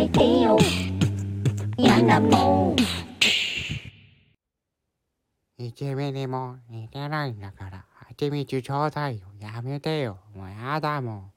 めてよ。嫌だもん。イケメンにも似てないんだからちょうだいよやめてよ。もうやだもん。